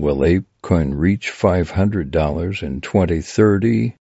Will ApeCoin reach $500 in 2030?